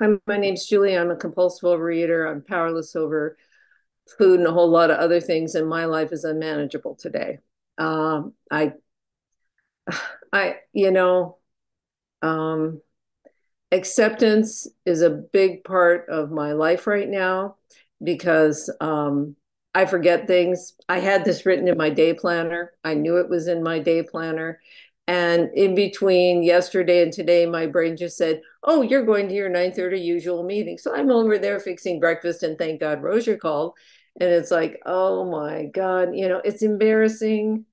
I'm, my name's Julie. I'm a compulsive overeater. I'm powerless over food and a whole lot of other things, and my life is unmanageable today. Um, I, I, you know, um, acceptance is a big part of my life right now because um, I forget things. I had this written in my day planner. I knew it was in my day planner. And in between yesterday and today, my brain just said, Oh, you're going to your 9:30 usual meeting. So I'm over there fixing breakfast and thank God Rozier called. And it's like, oh my God, you know, it's embarrassing.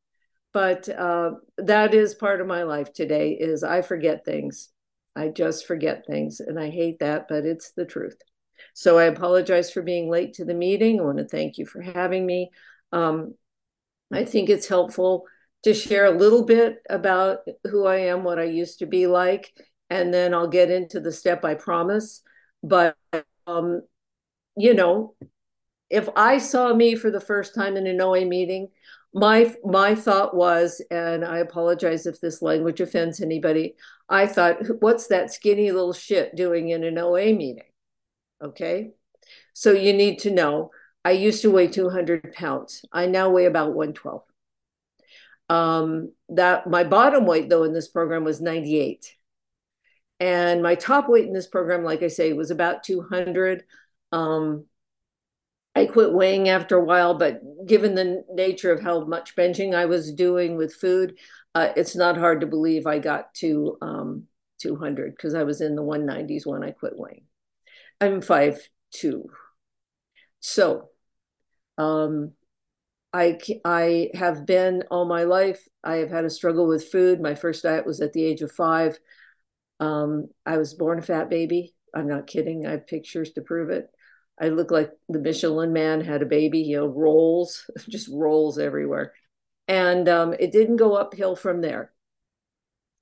But uh, that is part of my life today is I forget things. I just forget things. And I hate that, but it's the truth. So I apologize for being late to the meeting. I want to thank you for having me. Um, I think it's helpful to share a little bit about who I am, what I used to be like, and then I'll get into the step I promise. But, um, you know, if I saw me for the first time in an OA meeting, my my thought was, and I apologize if this language offends anybody. I thought, what's that skinny little shit doing in an OA meeting? Okay, so you need to know. I used to weigh 200 pounds. I now weigh about 112. Um, that my bottom weight though in this program was 98. And my top weight in this program, like I say, was about 200. Um, I quit weighing after a while, but given the nature of how much benching I was doing with food, uh, it's not hard to believe I got to um, 200 because I was in the 190s when I quit weighing. I'm 5'2. So um, I, I have been all my life, I have had a struggle with food. My first diet was at the age of five. Um, I was born a fat baby. I'm not kidding. I have pictures to prove it. I look like the Michelin man had a baby, you know, rolls, just rolls everywhere. And um, it didn't go uphill from there.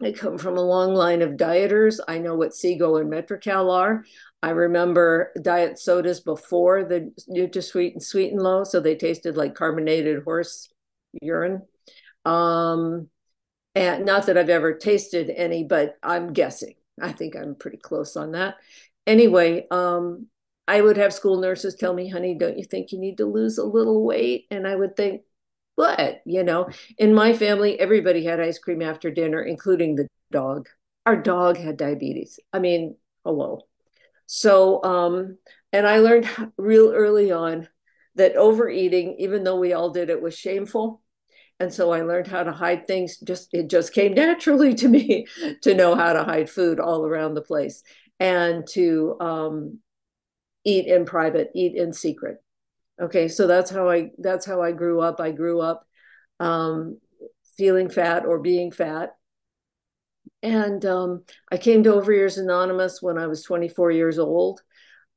I come from a long line of dieters. I know what Sego and Metrecal are. I remember diet sodas before the NutraSweet and Sweet and Low, so they tasted like carbonated horse urine. Um, and not that I've ever tasted any, but I'm guessing. I think I'm pretty close on that. Anyway, um, I would have school nurses tell me, honey, don't you think you need to lose a little weight? And I would think, what? You know, in my family, everybody had ice cream after dinner, including the dog. Our dog had diabetes. I mean, hello. So, um, and I learned real early on that overeating, even though we all did it, was shameful. And so I learned how to hide things. Just it just came naturally to me to know how to hide food all around the place and to um, eat in private, eat in secret. Okay, so that's how I that's how I grew up. I grew up um, feeling fat or being fat, and um, I came to Overeaters Anonymous when I was 24 years old.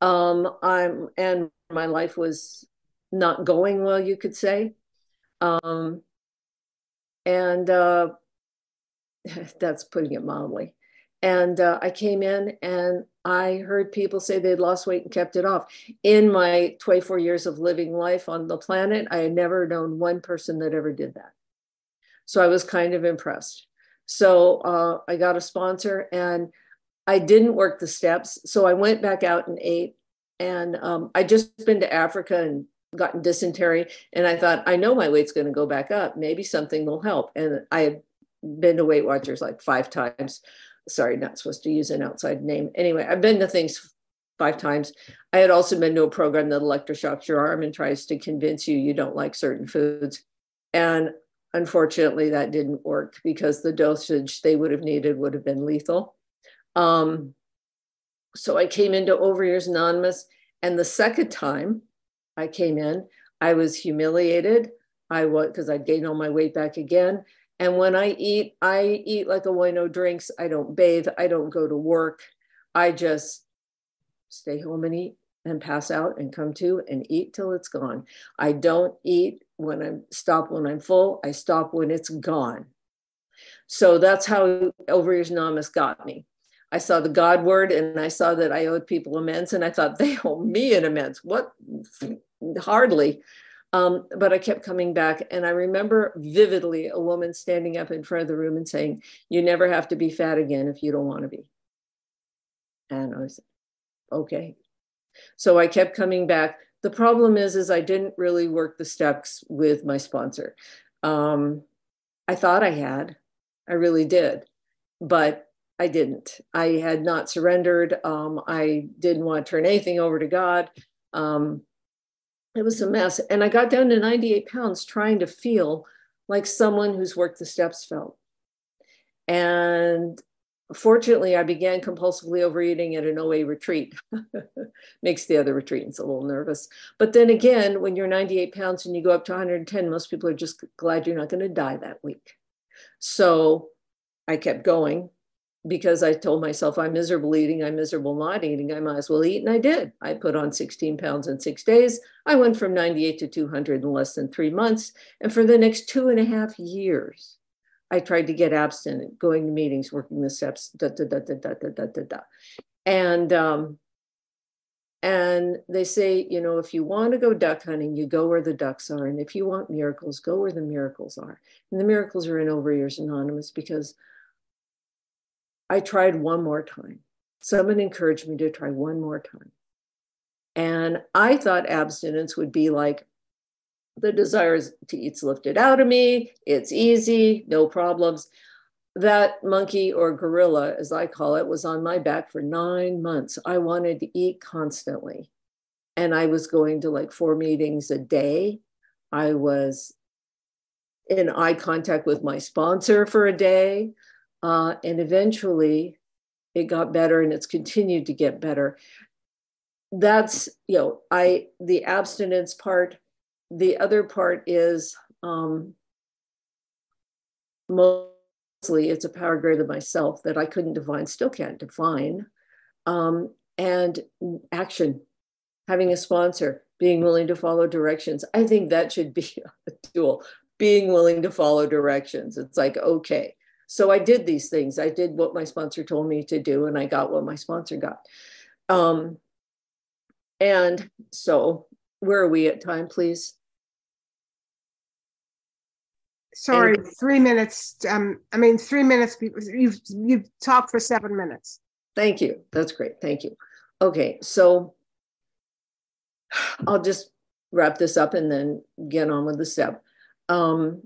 Um, I'm and my life was not going well, you could say. Um, and uh, that's putting it mildly. And uh, I came in and I heard people say they'd lost weight and kept it off. In my 24 years of living life on the planet, I had never known one person that ever did that. So I was kind of impressed. So uh, I got a sponsor and I didn't work the steps. So I went back out and ate. And um, I just been to Africa and gotten dysentery. And I thought, I know my weight's going to go back up. Maybe something will help. And I had been to Weight Watchers like five times sorry, not supposed to use an outside name. Anyway, I've been to things five times. I had also been to a program that electroshocks your arm and tries to convince you you don't like certain foods. And unfortunately, that didn't work because the dosage they would have needed would have been lethal. Um, so I came into Overeaters Anonymous. And the second time I came in, I was humiliated. I was because I'd gained all my weight back again. And when I eat, I eat like a wino drinks. I don't bathe. I don't go to work. I just stay home and eat and pass out and come to and eat till it's gone. I don't eat when I'm stop when I'm full. I stop when it's gone. So that's how Overeaters Anonymous got me. I saw the God word and I saw that I owed people amends and I thought they owe me an amends. What? Hardly. Um, but I kept coming back. And I remember vividly a woman standing up in front of the room and saying, You never have to be fat again if you don't want to be. And I was, okay. So I kept coming back. The problem is, is I didn't really work the steps with my sponsor. Um, I thought I had, I really did, but I didn't. I had not surrendered. Um, I didn't want to turn anything over to God. Um, it was a mess. And I got down to 98 pounds trying to feel like someone who's worked the steps felt. And fortunately, I began compulsively overeating at an OA retreat. Makes the other retreatants a little nervous. But then again, when you're 98 pounds and you go up to 110, most people are just glad you're not going to die that week. So I kept going because I told myself I'm miserable eating, I'm miserable not eating, I might as well eat. And I did. I put on 16 pounds in six days. I went from 98 to 200 in less than three months. And for the next two and a half years, I tried to get abstinent, going to meetings, working the steps, da da da da da da da da. da. And um, and they say, you know, if you want to go duck hunting, you go where the ducks are. And if you want miracles, go where the miracles are. And the miracles are in Overeaters Anonymous because I tried one more time. Someone encouraged me to try one more time. And I thought abstinence would be like the desire to eat's lifted out of me. It's easy, no problems. That monkey or gorilla, as I call it, was on my back for nine months. I wanted to eat constantly. And I was going to like four meetings a day. I was in eye contact with my sponsor for a day. Uh, and eventually it got better and it's continued to get better. That's, you know, I, the abstinence part. The other part is um, mostly it's a power greater than myself that I couldn't define, still can't define. Um, and action, having a sponsor, being willing to follow directions. I think that should be a tool, being willing to follow directions. It's like, okay, so I did these things. I did what my sponsor told me to do, and I got what my sponsor got. Um, and so, where are we at time, please? Sorry, and, three minutes. Um, I mean, three minutes. You've you've talked for seven minutes. Thank you. That's great. Thank you. Okay, so I'll just wrap this up and then get on with the step. Um,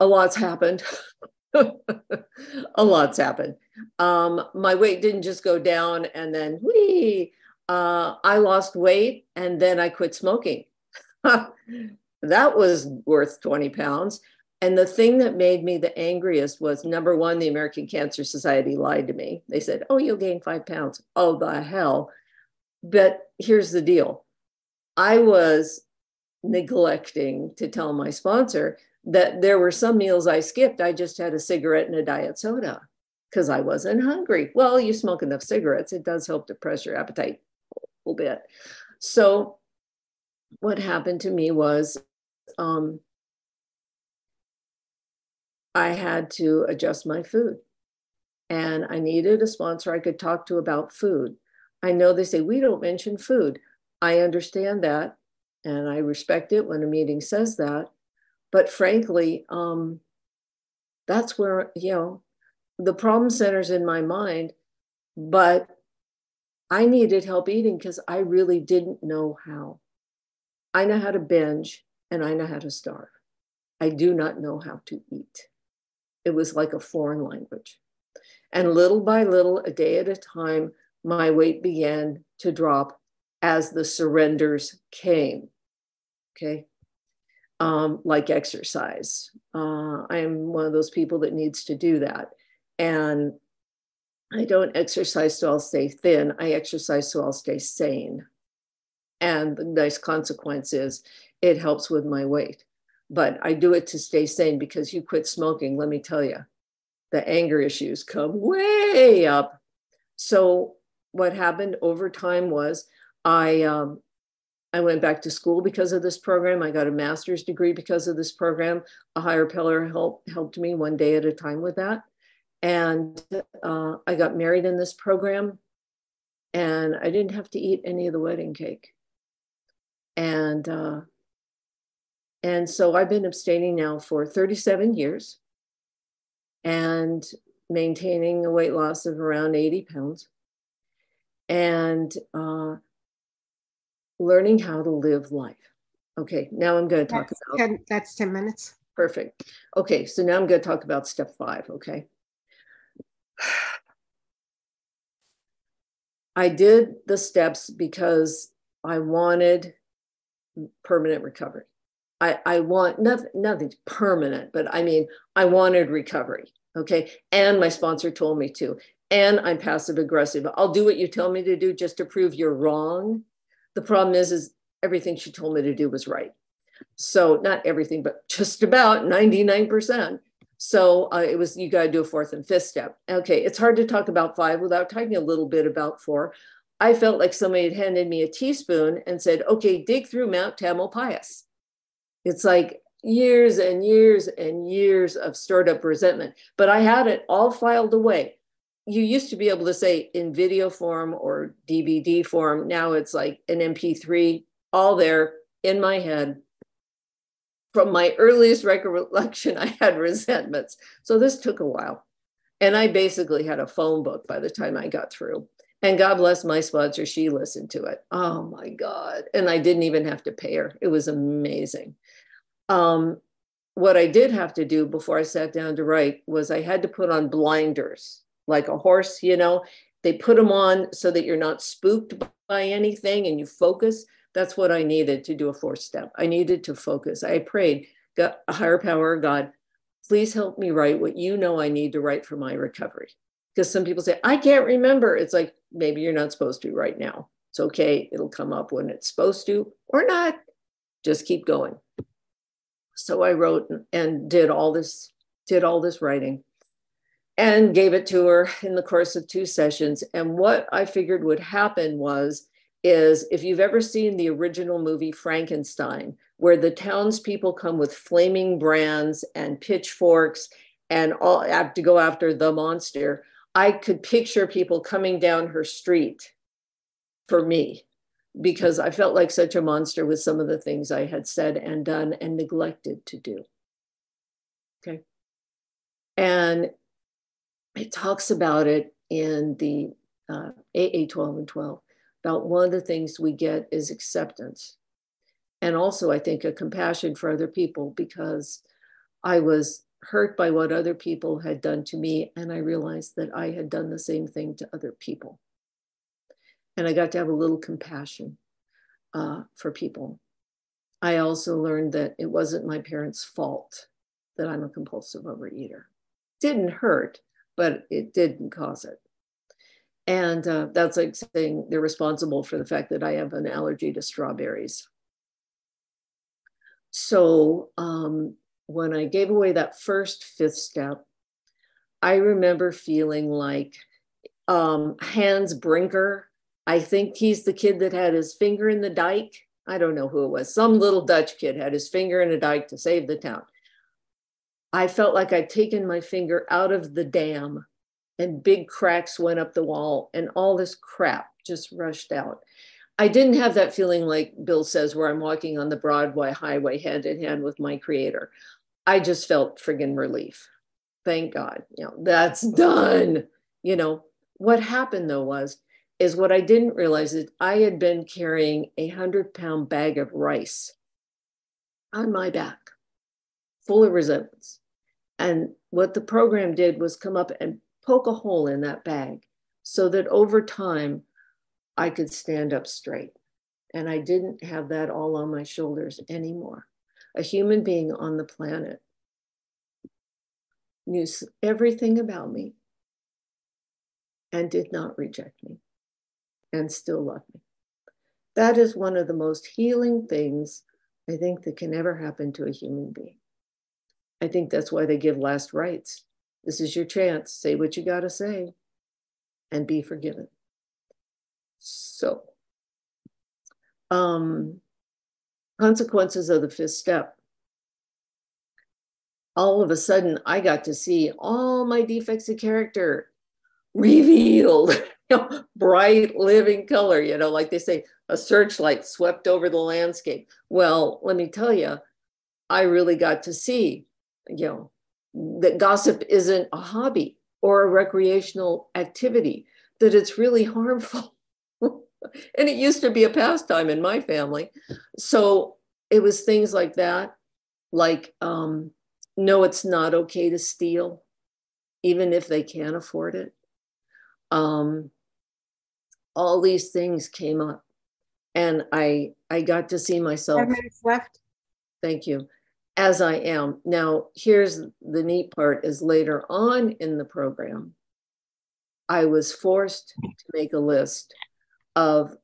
a lot's happened. a lot's happened. Um, my weight didn't just go down and then whee, uh, I lost weight and then I quit smoking. that was worth 20 pounds. And the thing that made me the angriest was number one, the American Cancer Society lied to me. They said, Oh, you'll gain five pounds. Oh, the hell. But here's the deal I was neglecting to tell my sponsor that there were some meals I skipped. I just had a cigarette and a diet soda because I wasn't hungry. Well, you smoke enough cigarettes, it does help depress your appetite a little bit. So, what happened to me was um, I had to adjust my food. And I needed a sponsor I could talk to about food. I know they say we don't mention food. I understand that. And I respect it when a meeting says that. But frankly, um, that's where, you know, the problem centers in my mind. But I needed help eating because I really didn't know how. I know how to binge and I know how to starve. I do not know how to eat. It was like a foreign language. And little by little, a day at a time, my weight began to drop as the surrenders came. Okay um, like exercise. Uh, I'm one of those people that needs to do that. And I don't exercise so I'll stay thin. I exercise so I'll stay sane. And the nice consequence is it helps with my weight. But I do it to stay sane because you quit smoking, let me tell you, the anger issues come way up. So, what happened over time was I um, I went back to school because of this program. I got a master's degree because of this program. A higher pillar helped helped me one day at a time with that. And uh, I got married in this program, and I didn't have to eat any of the wedding cake. And uh, and so I've been abstaining now for 37 years, and maintaining a weight loss of around 80 pounds. and uh, learning how to live life. Okay, now I'm going to talk That's about 10, that's 10 minutes. perfect. Okay, so now I'm going to talk about step five. Okay. I did the steps because I wanted permanent recovery. I, I want nothing, nothing's permanent, but I mean, I wanted recovery. Okay. And my sponsor told me to. And I'm passive aggressive. I'll do what you tell me to do just to prove you're wrong. The problem is, is everything she told me to do was right. So not everything, but just about 99%. So uh, it was, you got to do a fourth and fifth step. Okay. It's hard to talk about five without talking a little bit about four. I felt like somebody had handed me a teaspoon and said, okay, dig through Mount Tamalpais. It's like years and years and years of stored up resentment, but I had it all filed away. You used to be able to say in video form or DVD form. Now it's like an MP3, all there in my head. From my earliest recollection, I had resentments. So this took a while. And I basically had a phone book by the time I got through. And God bless my sponsor, she listened to it. Oh my God. And I didn't even have to pay her. It was amazing. Um, what I did have to do before I sat down to write was I had to put on blinders like a horse, you know, they put them on so that you're not spooked by anything and you focus. That's what I needed to do a fourth step. I needed to focus. I prayed, God, a higher power, God, please help me write what you know I need to write for my recovery. Because some people say, I can't remember. It's like, maybe you're not supposed to right now. It's okay. It'll come up when it's supposed to or not. Just keep going. So I wrote and did all this, did all this writing and gave it to her in the course of two sessions. And what I figured would happen was, is if you've ever seen the original movie Frankenstein, where the townspeople come with flaming brands and pitchforks and all have to go after the monster, I could picture people coming down her street for me because I felt like such a monster with some of the things I had said and done and neglected to do. Okay. And it talks about it in the uh, AA 12 and 12 about one of the things we get is acceptance. And also, I think, a compassion for other people because I was hurt by what other people had done to me. And I realized that I had done the same thing to other people and I got to have a little compassion uh, for people. I also learned that it wasn't my parents' fault that I'm a compulsive overeater. Didn't hurt, but it didn't cause it. And uh, that's like saying they're responsible for the fact that I have an allergy to strawberries. So um, when I gave away that first fifth step, I remember feeling like um, Hans Brinker I think he's the kid that had his finger in the dike. I don't know who it was. Some little Dutch kid had his finger in a dike to save the town. I felt like I'd taken my finger out of the dam and big cracks went up the wall and all this crap just rushed out. I didn't have that feeling like Bill says, where I'm walking on the Broadway highway hand in hand with my creator. I just felt friggin' relief. Thank God. You know, that's done. You know, what happened though was is what I didn't realize is I had been carrying a hundred pound bag of rice on my back, full of resentments. And what the program did was come up and poke a hole in that bag so that over time I could stand up straight. And I didn't have that all on my shoulders anymore. A human being on the planet knew everything about me and did not reject me and still love me. That is one of the most healing things I think that can ever happen to a human being. I think that's why they give last rites. This is your chance. Say what you got to say and be forgiven. So, um, consequences of the fifth step. All of a sudden, I got to see all my defects of character revealed. you know, bright living color, you know, like they say, a searchlight swept over the landscape. Well, let me tell you, I really got to see, you know, that gossip isn't a hobby or a recreational activity, that it's really harmful. and it used to be a pastime in my family. So it was things like that, like, um, no, it's not okay to steal, even if they can't afford it. Um, all these things came up, and I I got to see myself. Five minutes left. Thank you. As I am now. Here's the neat part: is later on in the program, I was forced to make a list of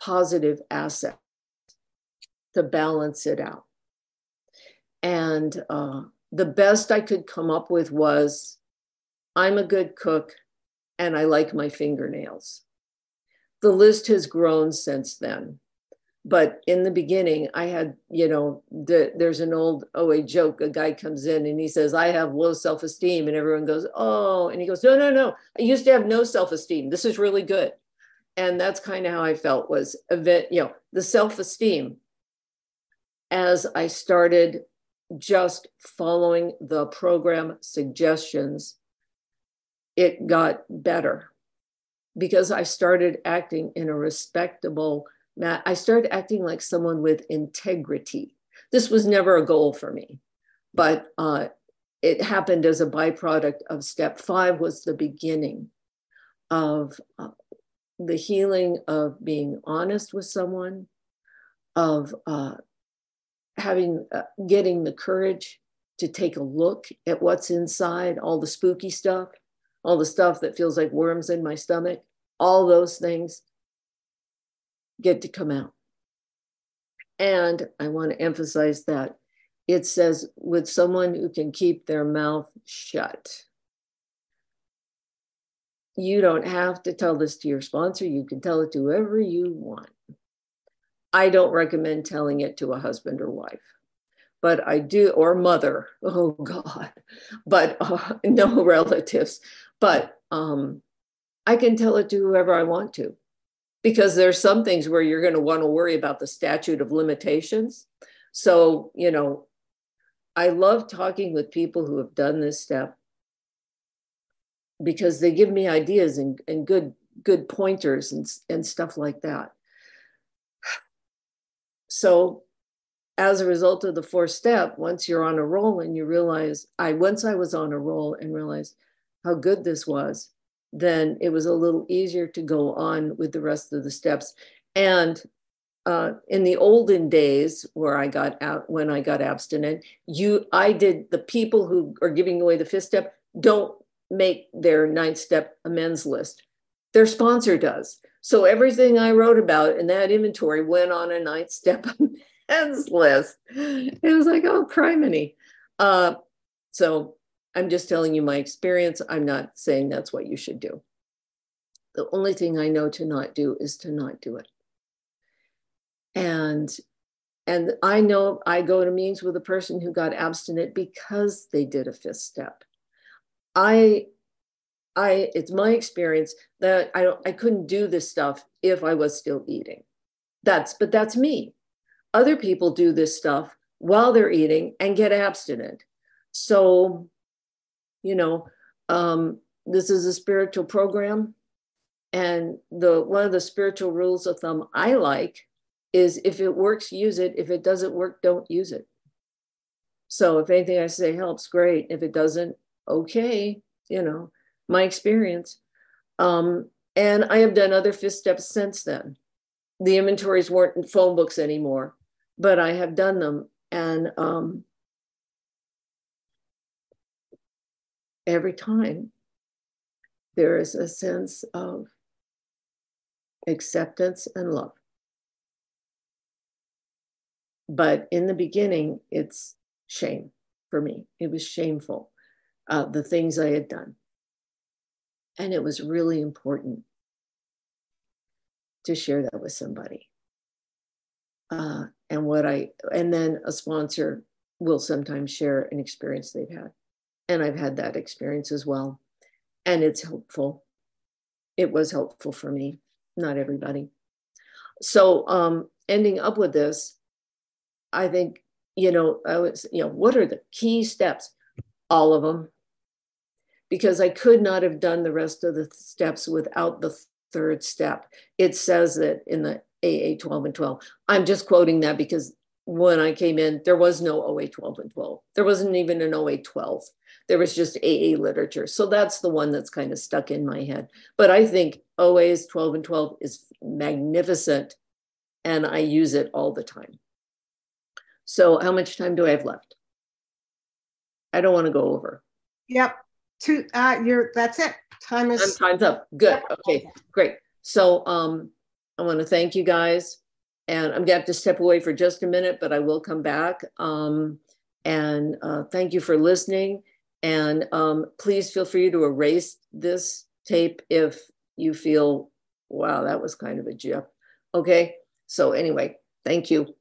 positive assets to balance it out. And uh, the best I could come up with was I'm a good cook and I like my fingernails. The list has grown since then. But in the beginning, I had, you know, the, there's an old OA joke. A guy comes in and he says, I have low self esteem. And everyone goes, Oh, and he goes, No, no, no. I used to have no self esteem. This is really good and that's kind of how I felt was event, you know, the self-esteem as I started just following the program suggestions, it got better because I started acting in a respectable I started acting like someone with integrity. This was never a goal for me, but uh, it happened as a byproduct of step five was the beginning of uh, the healing of being honest with someone, of uh, having, uh, getting the courage to take a look at what's inside, all the spooky stuff, all the stuff that feels like worms in my stomach, all those things get to come out. And I want to emphasize that it says with someone who can keep their mouth shut you don't have to tell this to your sponsor. You can tell it to whoever you want. I don't recommend telling it to a husband or wife, but I do, or mother. Oh God, but uh, no relatives. But um, I can tell it to whoever I want to, because there's some things where you're going to want to worry about the statute of limitations. So you know, I love talking with people who have done this step because they give me ideas and, and good good pointers and, and stuff like that. So as a result of the fourth step, once you're on a roll and you realize I once I was on a roll and realized how good this was, then it was a little easier to go on with the rest of the steps. And uh, in the olden days where I got out when I got abstinent, you I did the people who are giving away the fifth step don't make their ninth step amends list. Their sponsor does. So everything I wrote about in that inventory went on a ninth step amends list. It was like, oh, criminy. Uh, so I'm just telling you my experience. I'm not saying that's what you should do. The only thing I know to not do is to not do it. And and I know I go to meetings with a person who got abstinent because they did a fifth step. I I it's my experience that I don't I couldn't do this stuff if I was still eating. That's but that's me. Other people do this stuff while they're eating and get abstinent. So, you know, um, this is a spiritual program, and the one of the spiritual rules of thumb I like is if it works, use it. If it doesn't work, don't use it. So if anything I say helps, great. If it doesn't, okay, you know, my experience. Um, and I have done other fifth steps since then. The inventories weren't in phone books anymore, but I have done them. And um, every time there is a sense of acceptance and love. But in the beginning, it's shame for me. It was shameful uh, the things I had done. And it was really important to share that with somebody. Uh, and what I, and then a sponsor will sometimes share an experience they've had. And I've had that experience as well. And it's helpful. It was helpful for me, not everybody. So, um, ending up with this, I think, you know, I was, you know, what are the key steps? All of them because I could not have done the rest of the steps without the third step. It says that in the AA 12 and 12. I'm just quoting that because when I came in, there was no OA 12 and 12. There wasn't even an OA 12. There was just AA literature. So that's the one that's kind of stuck in my head. But I think OA's 12 and 12 is magnificent and I use it all the time. So, how much time do I have left? I don't want to go over. Yep. Two uh you're that's it. Time is time's up. Good. Okay, great. So um I want to thank you guys. And I'm gonna have to step away for just a minute, but I will come back. Um and uh, thank you for listening. And um, please feel free to erase this tape if you feel, wow, that was kind of a jip. Okay. So, anyway, thank you.